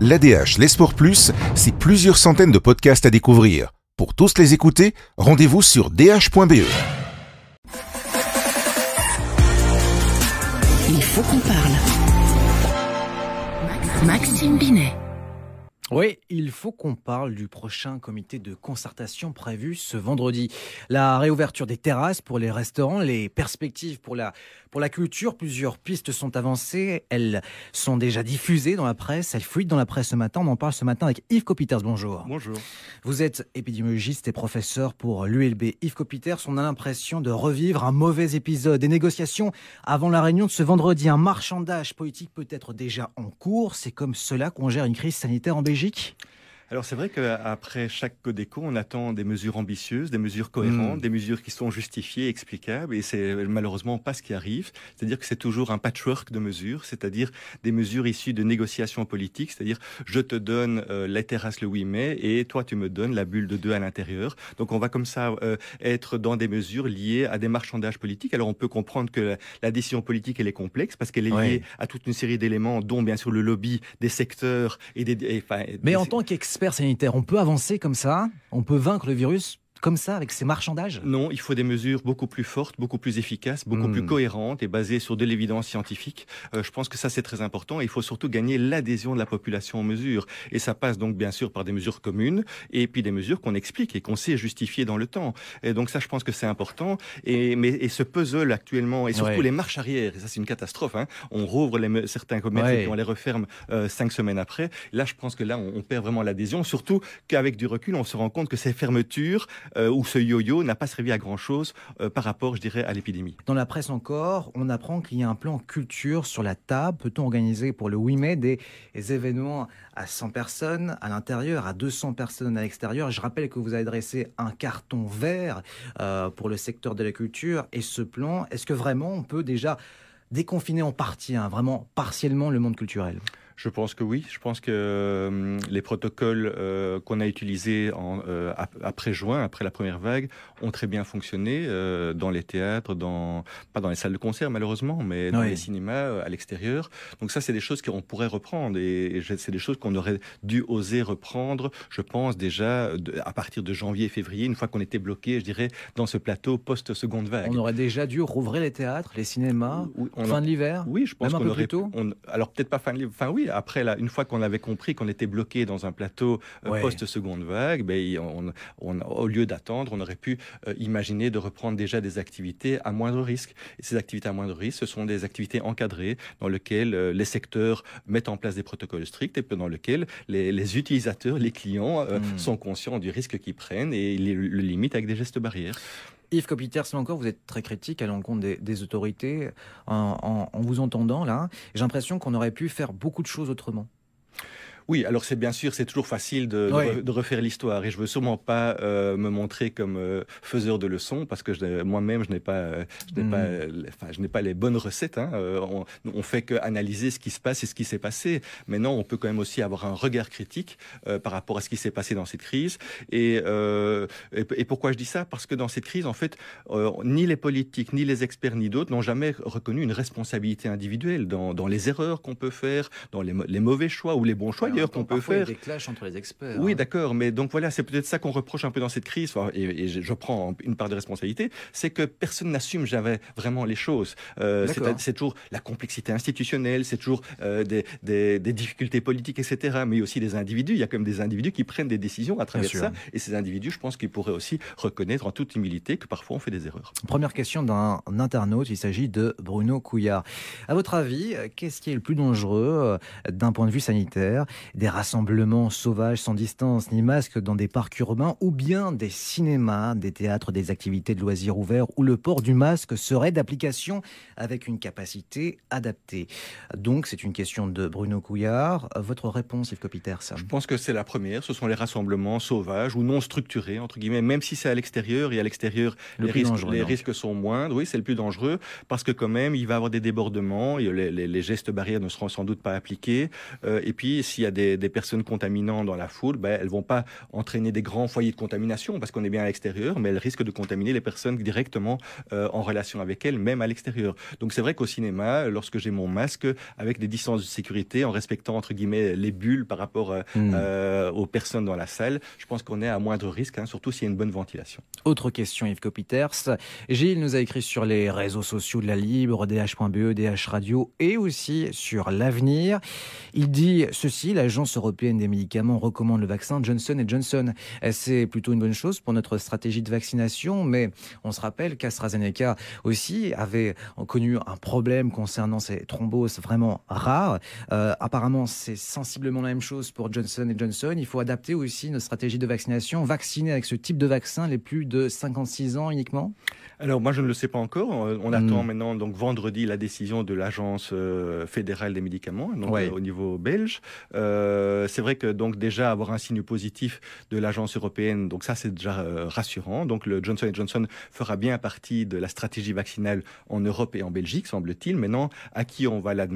L'ADH, les Sports Plus, c'est plusieurs centaines de podcasts à découvrir. Pour tous les écouter, rendez-vous sur dh.be. Il faut qu'on parle. Maxime Binet. Oui, il faut qu'on parle du prochain comité de concertation prévu ce vendredi. La réouverture des terrasses pour les restaurants, les perspectives pour la, pour la culture, plusieurs pistes sont avancées. Elles sont déjà diffusées dans la presse, elles fuitent dans la presse ce matin. On en parle ce matin avec Yves Copiters. Bonjour. Bonjour. Vous êtes épidémiologiste et professeur pour l'ULB. Yves Copiters, on a l'impression de revivre un mauvais épisode. Des négociations avant la réunion de ce vendredi. Un marchandage politique peut être déjà en cours. C'est comme cela qu'on gère une crise sanitaire en Belgique. Belgique. Alors c'est vrai qu'après chaque Codeco, on attend des mesures ambitieuses, des mesures cohérentes, mmh. des mesures qui sont justifiées, explicables, et c'est malheureusement pas ce qui arrive. C'est-à-dire que c'est toujours un patchwork de mesures, c'est-à-dire des mesures issues de négociations politiques, c'est-à-dire je te donne euh, les terrasses le 8 mai et toi tu me donnes la bulle de 2 à l'intérieur. Donc on va comme ça euh, être dans des mesures liées à des marchandages politiques. Alors on peut comprendre que la, décision politique elle est complexe parce qu'elle est liée à toute une série d'éléments, dont bien sûr le lobby des secteurs et des. Mais en tant qu'expert on peut avancer comme ça On peut vaincre le virus comme ça avec ces marchandages? Non, il faut des mesures beaucoup plus fortes, beaucoup plus efficaces, beaucoup plus hmm. cohérentes et basées sur de l'évidence scientifique. Euh, je pense que ça c'est très important. il faut surtout gagner l'adhésion de la population aux mesures. Et ça passe donc bien sûr par des mesures communes et puis des mesures qu'on explique et qu'on sait justifier dans le temps. Et donc ça, je pense que c'est important. Et mais et ce puzzle actuellement et surtout les marches arrière, et ça c'est une catastrophe. Hein. On rouvre les, certains commerces et on les referme euh, cinq semaines après. Là, je pense que là, on, on perd vraiment l'adhésion. Surtout qu'avec du recul, on se rend compte que ces fermetures euh, où ce yo-yo n'a pas servi à grand-chose euh, par rapport, je dirais, à l'épidémie. Dans la presse encore, on apprend qu'il y a un plan culture sur la table. Peut-on organiser pour le 8 mai des, événements à 100 personnes à l'intérieur, à 200 personnes à l'extérieur? Je rappelle que vous avez dressé un carton vert euh, pour le secteur de la culture. Et ce plan, est-ce que vraiment on peut déjà déconfiner en partie, hein, vraiment partiellement le monde culturel? Je pense que oui. Je pense que euh, les protocoles euh, qu'on a utilisés en, euh, après juin, après la première vague, ont très bien fonctionné dans les théâtres, dans pas dans les salles de concert malheureusement, mais dans les cinémas à l'extérieur. Donc ça, c'est des choses qu'on pourrait reprendre et, c'est des choses qu'on aurait dû oser reprendre. Je pense déjà à partir de janvier, février, une fois qu'on était bloqué, je dirais, dans ce plateau post seconde vague. On aurait déjà dû rouvrir les théâtres, les cinémas, fin de l'hiver. Oui, je pense qu'on aurait. Plus tôt alors peut-être pas fin de l'hiver. Enfin oui après, là, une fois qu'on avait compris qu'on était bloqué dans un plateau euh, post-seconde vague, ben, on, au lieu d'attendre, on aurait pu euh, imaginer de reprendre déjà des activités à moindre risque. Et ces activités à moindre risque, ce sont des activités encadrées dans lesquelles euh, les secteurs mettent en place des protocoles stricts et dans lesquels les, utilisateurs, les clients hmm. sont conscients du risque qu'ils prennent et le limitent avec des gestes barrières. Yves Copiter, c'est encore, vous êtes très critique à l'encontre des, autorités en, en, vous entendant là. J'ai l'impression qu'on aurait pu faire beaucoup de choses autrement. Oui, alors c'est bien sûr, c'est toujours facile de, de, refaire l'histoire et je veux sûrement pas euh, me montrer comme euh, faiseur de leçons parce que moi-même je n'ai pas, euh, je n'ai pas, hmm. enfin, je n'ai pas les bonnes recettes. Hein. on, on fait que analyser ce qui se passe et ce qui s'est passé. Maintenant, on peut quand même aussi avoir un regard critique par rapport à ce qui s'est passé dans cette crise. Et, et, et, pourquoi je dis ça? Parce que dans cette crise, en fait, ni les politiques, ni les experts, ni d'autres n'ont jamais reconnu une responsabilité individuelle dans, dans les erreurs qu'on peut faire, dans les, les mauvais choix ou les bons choix qu'on peut faire. Il y a des clashs entre les experts. Oui, hein. d'accord, mais donc voilà, c'est peut-être ça qu'on reproche un peu dans cette crise, et, je, prends une part de responsabilité, c'est que personne n'assume jamais vraiment les choses. Euh, c'est toujours la complexité institutionnelle, c'est toujours euh, des, difficultés politiques, etc. Mais aussi des individus. Il y a quand même des individus qui prennent des décisions à travers ça. Et ces individus, je pense qu'ils pourraient aussi reconnaître en toute humilité que parfois on fait des erreurs. Première question d'un internaute, il s'agit de Bruno Couillard. À votre avis, qu'est-ce qui est le plus dangereux euh, d'un point de vue sanitaire? Des rassemblements sauvages sans distance ni masque dans des parcs urbains ou bien des cinémas, des théâtres, des activités de loisirs ouverts où le port du masque serait d'application avec une capacité adaptée. Donc c'est une question de Bruno Couillard. Votre réponse, Yves Copiters Je pense que c'est la première. Ce sont les rassemblements sauvages ou non structurés, entre guillemets, même si c'est à l'extérieur et à l'extérieur, les, risques, les risques, sont moindres. Oui, c'est le plus dangereux parce que quand même, il va y avoir des débordements, les, les, gestes barrières ne seront sans doute pas appliqués. Euh, et puis, s'il y a des, des, personnes contaminantes dans la foule, ben, elles vont pas entraîner des grands foyers de contamination parce qu'on est bien à l'extérieur, mais elles risquent de contaminer les personnes directement euh, en relation avec elles, même à l'extérieur. Donc c'est vrai qu'au cinéma, lorsque j'ai mon masque, avec des distances de sécurité, en respectant entre guillemets les bulles par rapport euh, hmm. euh, aux personnes dans la salle, je pense qu'on est à moindre risque, hein, surtout s'il y a une bonne ventilation. Autre question, Yves Copiters. Gilles nous a écrit sur les réseaux sociaux de la Libre, DH.be, DH Radio et aussi sur l'avenir. Il dit ceci, l'Agence européenne des médicaments recommande le vaccin Johnson Johnson. C'est plutôt une bonne chose pour notre stratégie de vaccination, mais on se rappelle qu'AstraZeneca aussi avait connu un problème concernant ces thromboses vraiment rares. Euh, apparemment, c'est sensiblement la même chose pour Johnson Johnson. Il faut adapter aussi notre stratégie de vaccination, vacciner avec ce type de vaccin les plus de 56 ans uniquement Alors moi, je ne le sais pas encore. On hmm. attend maintenant donc vendredi la décision de l'agence euh, fédérale des médicaments, donc euh, au niveau belge. c'est vrai que donc déjà avoir un signe positif de l'agence européenne, donc ça c'est déjà rassurant. Donc le Johnson Johnson fera bien partie de la stratégie vaccinale en Europe et en Belgique, semble-t-il. Maintenant, à qui on va la,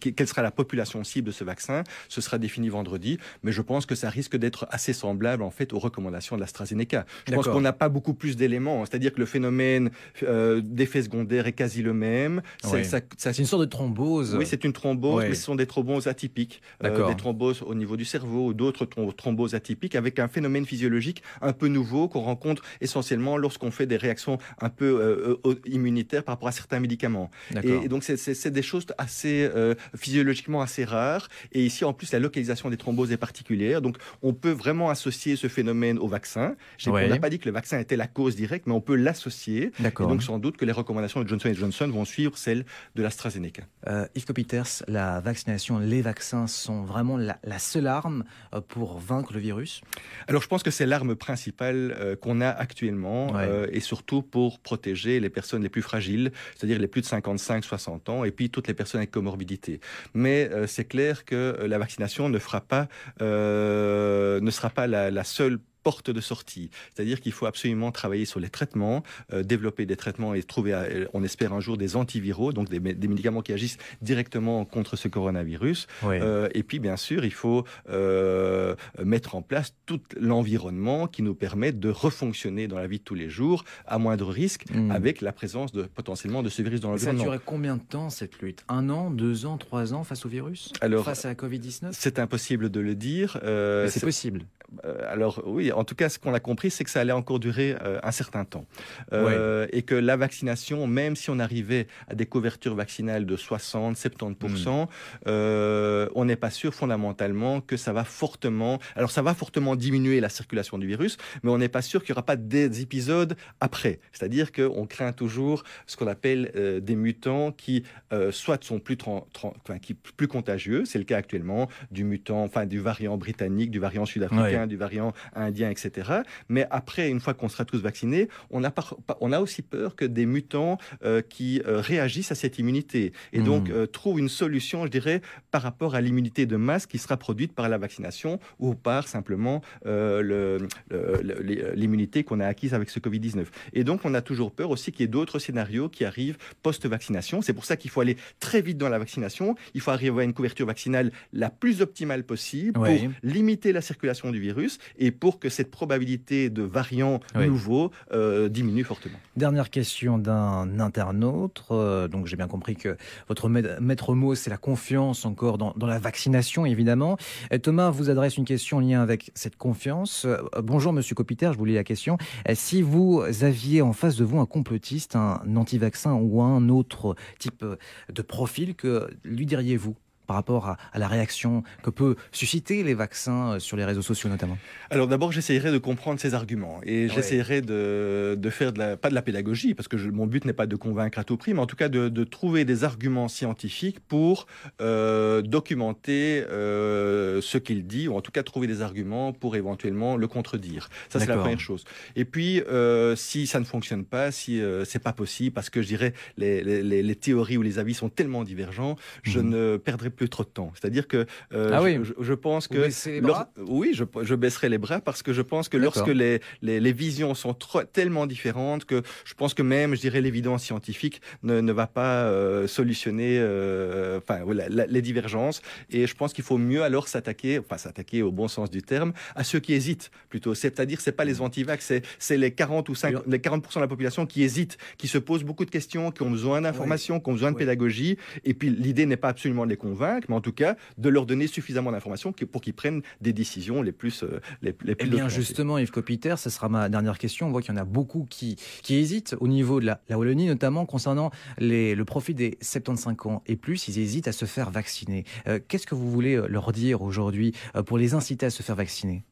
quelle sera la population cible de ce vaccin Ce sera défini vendredi, mais je pense que ça risque d'être assez semblable en fait aux recommandations de l'AstraZeneca. Je pense qu'on n'a pas beaucoup plus d'éléments, c'est-à-dire que le phénomène euh, d'effet secondaire est quasi le même. C'est une sorte de thrombose. Oui, c'est une thrombose, mais ce sont des thromboses atypiques, euh, des thromboses au niveau du cerveau ou d'autres thromboses atypiques avec un phénomène physiologique un peu nouveau qu'on rencontre essentiellement lorsqu'on fait des réactions un peu euh, euh, immunitaires par rapport à certains médicaments. Et, donc c'est des choses assez euh, physiologiquement assez rares. Et ici en plus la localisation des thromboses est particulière. Donc on peut vraiment associer ce phénomène au vaccin. On n'a pas dit que le vaccin était la cause directe, mais on peut l'associer. Donc sans doute que les recommandations de Johnson Johnson vont suivre celles de l'AstraZeneca. Euh, Yves Peters, la vaccination, les vaccins sont vraiment la, la seule arme pour vaincre le virus? Alors je pense que c'est l'arme principale qu'on a actuellement euh, et surtout pour protéger les personnes les plus fragiles, c'est-à-dire les plus de 55-60 ans et puis toutes les personnes avec comorbidité. Mais euh, c'est clair que euh, la vaccination ne fera pas, ne sera pas la, la seule porte de sortie. C'est-à-dire qu'il faut absolument travailler sur les traitements, euh, développer des traitements et trouver, euh, on espère un jour, des antiviraux, donc des, des médicaments qui agissent directement contre ce coronavirus. Euh, et puis, bien sûr, il faut euh, mettre en place tout l'environnement qui nous permet de refonctionner dans la vie de tous les jours à moindre risque hmm. avec la présence de potentiellement de ce virus dans l'environnement. Ça a duré combien de temps cette lutte? Un an, deux ans, trois ans face au virus? Alors, Face à la Covid-19 C'est impossible de le dire. Euh, c'est possible. Alors oui, en tout cas, ce qu'on a compris, c'est que ça allait encore durer euh, un certain temps. Euh, et que la vaccination, même si on arrivait à des couvertures vaccinales de 60, 70%, hmm. euh, on n'est pas sûr fondamentalement que ça va fortement... Alors ça va fortement diminuer la circulation du virus, mais on n'est pas sûr qu'il n'y aura pas des épisodes après. C'est-à-dire qu'on craint toujours ce qu'on appelle des mutants qui soit sont plus, enfin, qui, plus contagieux, c'est le cas actuellement du mutant, enfin du variant britannique, du variant sud-africain, du variant indien, etc. Mais après, une fois qu'on sera tous vaccinés, on a, on a aussi peur que des mutants euh, qui euh, réagissent à cette immunité et hmm. donc euh, trouvent une solution, je dirais, par rapport à l'immunité de masse qui sera produite par la vaccination ou par simplement l'immunité qu'on a acquise avec ce Covid-19. Et donc, on a toujours peur aussi qu'il y ait d'autres scénarios qui arrivent post-vaccination. C'est pour ça qu'il faut aller très vite dans la vaccination. Il faut arriver à une couverture vaccinale la plus optimale possible pour limiter la circulation du virus et pour que cette probabilité de variants nouveaux euh, diminue fortement. Dernière question d'un internaute. Euh, donc j'ai bien compris que votre maître mot, c'est la confiance encore dans, la vaccination, évidemment. Et Thomas vous adresse une question lien avec cette confiance. Euh, bonjour Monsieur Copiter, je vous lis la question. Si vous aviez en face de vous un complotiste, un anti-vaccin ou un autre type de profil, que lui diriez-vous? Par rapport à, la réaction que peut susciter les vaccins euh, sur les réseaux sociaux notamment Alors d'abord, j'essayerai de comprendre ces arguments et j'essayerai de, de, faire de la, pas de la pédagogie parce que mon but n'est pas de convaincre à tout prix, mais en tout cas de, de trouver des arguments scientifiques pour euh, documenter euh, ce qu'il dit ou en tout cas trouver des arguments pour éventuellement le contredire. Ça c'est la première chose. Et puis euh, si ça ne fonctionne pas, si c'est pas possible parce que je dirais les, les, les, théories ou les avis sont tellement divergents, je mhm. ne perdrai plus trop de temps. C'est-à-dire que euh, ah oui. je, pense que oui, je, je, baisserai les bras parce que je pense que lorsque les, les, visions sont tellement différentes que je pense que même, je dirais, l'évidence scientifique ne, ne, va pas euh, solutionner euh, enfin, les divergences. Et je pense qu'il faut mieux alors s'attaquer, enfin s'attaquer au bon sens du terme, à ceux qui hésitent plutôt. C'est-à-dire, c'est pas les anti-vax, c'est les 40 ou 50, les 40% de la population qui hésitent, qui se posent beaucoup de questions, qui ont besoin d'informations, qui ont besoin de pédagogie. Et puis l'idée n'est pas absolument de les convaincre, mais en tout cas de leur donner suffisamment d'informations pour qu'ils prennent des décisions les plus euh, les, les plus. Eh bien justement, Yves Copiter, ce sera ma dernière question. On voit qu'il y en a beaucoup qui qui hésitent au niveau de la, la Wallonie, notamment concernant les, le profit des 75 ans et plus. Ils hésitent à se faire vacciner. Euh, qu'est-ce que vous voulez euh, leur dire aujourd'hui pour les inciter à se faire vacciner?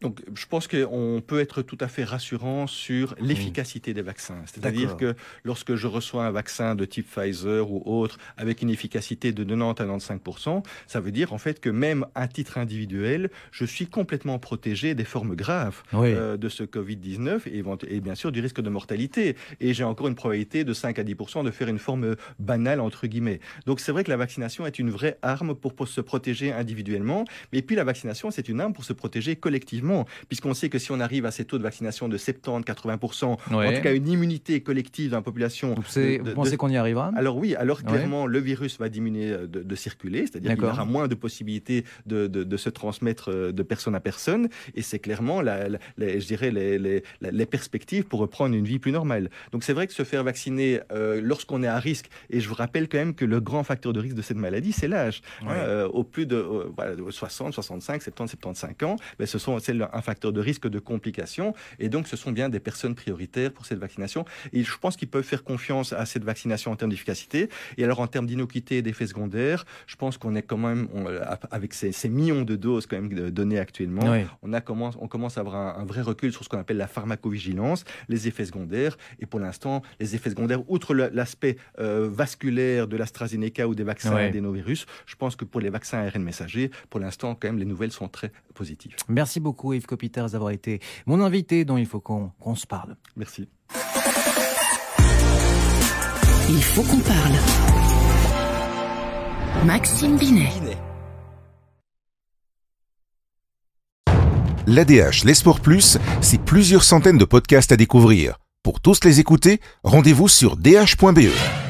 Donc, je pense qu'on peut être tout à fait rassurant sur l'efficacité des vaccins. C'est-à-dire que lorsque je reçois un vaccin de type Pfizer ou autre avec une efficacité de 90 à 95% ça veut dire en fait que même à titre individuel, je suis complètement protégé des formes graves euh, de ce Covid-19 et, et, bien sûr du risque de mortalité. Et j'ai encore une probabilité de 5 à 10% de faire une forme banale, entre guillemets. Donc, c'est vrai que la vaccination est une vraie arme pour, pour se protéger individuellement. Mais puis, la vaccination, c'est une arme pour se protéger collectivement puisqu'on sait que si on arrive à ces taux de vaccination de 70-80%, en tout cas une immunité collective dans la population. Vous, pensez qu'on y arrivera? Alors oui, alors clairement, le virus va diminuer euh, de, circuler, c'est-à-dire qu'il y aura moins de possibilités de, se transmettre euh, de personne à personne, et c'est clairement, la, je dirais, les, perspectives pour reprendre une vie plus normale. Donc c'est vrai que se faire vacciner euh, lorsqu'on est à risque, et je vous rappelle quand même que le grand facteur de risque de cette maladie, c'est l'âge. Hein, au plus de 60, 65, 70, 75 ans, ben, ce sont, un facteur de risque de complications. Et donc, ce sont bien des personnes prioritaires pour cette vaccination. Et je pense qu'ils peuvent faire confiance à cette vaccination en termes d'efficacité. Et alors, en termes d'innocuité et d'effets secondaires, je pense qu'on est quand même, avec ces, millions de doses quand même données actuellement, on, a commence, on commence à avoir un, vrai recul sur ce qu'on appelle la pharmacovigilance, les effets secondaires. Et pour l'instant, les effets secondaires, outre l'aspect euh, vasculaire de l'AstraZeneca ou des vaccins ouais. adénovirus, je pense que pour les vaccins ARN messagers, pour l'instant, quand même, les nouvelles sont très positives. Merci beaucoup. Yves Copiters d'avoir été mon invité dont il faut qu'on se parle. Merci. Il faut qu'on parle. Maxime Binet. L'ADH, les Sports Plus, c'est plusieurs centaines de podcasts à découvrir. Pour tous les écouter, rendez-vous sur dh.be.